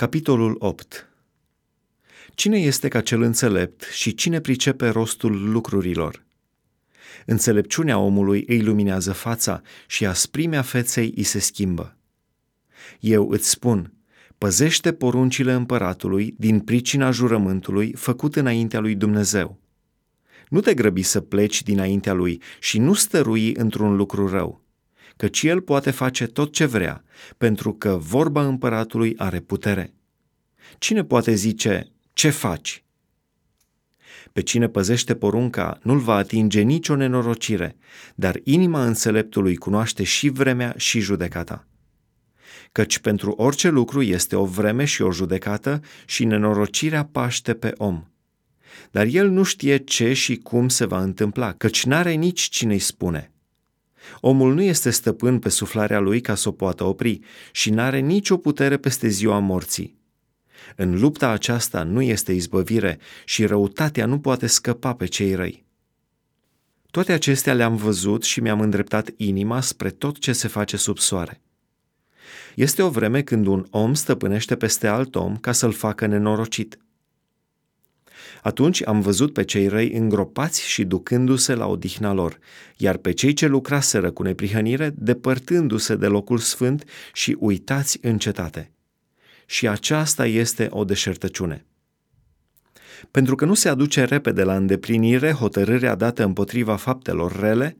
Capitolul 8 Cine este ca cel înțelept și cine pricepe rostul lucrurilor? Înțelepciunea omului îi luminează fața și asprimea feței îi se schimbă. Eu îți spun, păzește poruncile împăratului din pricina jurământului făcut înaintea lui Dumnezeu. Nu te grăbi să pleci dinaintea lui și nu stărui într-un lucru rău, căci el poate face tot ce vrea, pentru că vorba împăratului are putere. Cine poate zice, ce faci? Pe cine păzește porunca nu-l va atinge nicio nenorocire, dar inima înțeleptului cunoaște și vremea și judecata. Căci pentru orice lucru este o vreme și o judecată și nenorocirea paște pe om. Dar el nu știe ce și cum se va întâmpla, căci n-are nici cine-i spune. Omul nu este stăpân pe suflarea lui ca să o poată opri și n-are nicio putere peste ziua morții. În lupta aceasta nu este izbăvire și răutatea nu poate scăpa pe cei răi. Toate acestea le-am văzut și mi-am îndreptat inima spre tot ce se face sub soare. Este o vreme când un om stăpânește peste alt om ca să-l facă nenorocit. Atunci am văzut pe cei răi îngropați și ducându-se la odihna lor, iar pe cei ce lucraseră cu neprihănire depărtându-se de locul sfânt și uitați în cetate și aceasta este o deșertăciune. Pentru că nu se aduce repede la îndeplinire hotărârea dată împotriva faptelor rele,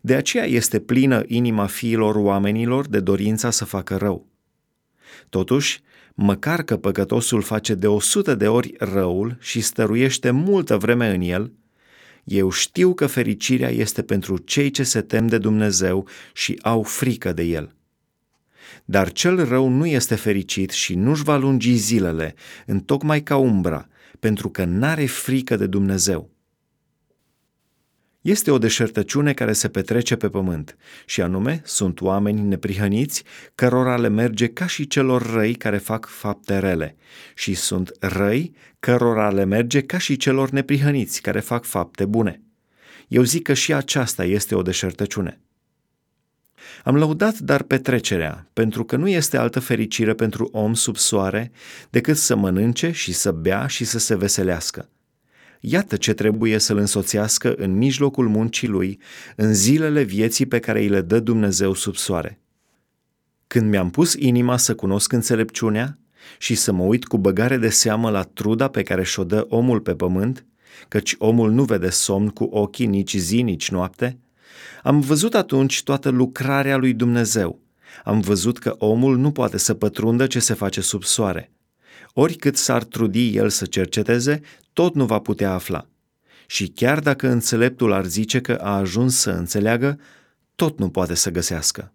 de aceea este plină inima fiilor oamenilor de dorința să facă rău. Totuși, măcar că păcătosul face de o sută de ori răul și stăruiește multă vreme în el, eu știu că fericirea este pentru cei ce se tem de Dumnezeu și au frică de El. Dar cel rău nu este fericit și nu-și va lungi zilele, întocmai ca umbra, pentru că n-are frică de Dumnezeu. Este o deșertăciune care se petrece pe pământ, și anume sunt oameni neprihăniți, cărora le merge ca și celor răi care fac fapte rele, și sunt răi cărora le merge ca și celor neprihăniți care fac fapte bune. Eu zic că și aceasta este o deșertăciune. Am lăudat dar petrecerea, pentru că nu este altă fericire pentru om sub soare decât să mănânce și să bea și să se veselească. Iată ce trebuie să-l însoțească în mijlocul muncii lui, în zilele vieții pe care îi le dă Dumnezeu sub soare. Când mi-am pus inima să cunosc înțelepciunea și să mă uit cu băgare de seamă la truda pe care și-o dă omul pe pământ, căci omul nu vede somn cu ochii nici zi, nici noapte, am văzut atunci toată lucrarea lui Dumnezeu. Am văzut că omul nu poate să pătrundă ce se face sub soare. Oricât s-ar trudi el să cerceteze, tot nu va putea afla. Și chiar dacă înțeleptul ar zice că a ajuns să înțeleagă, tot nu poate să găsească.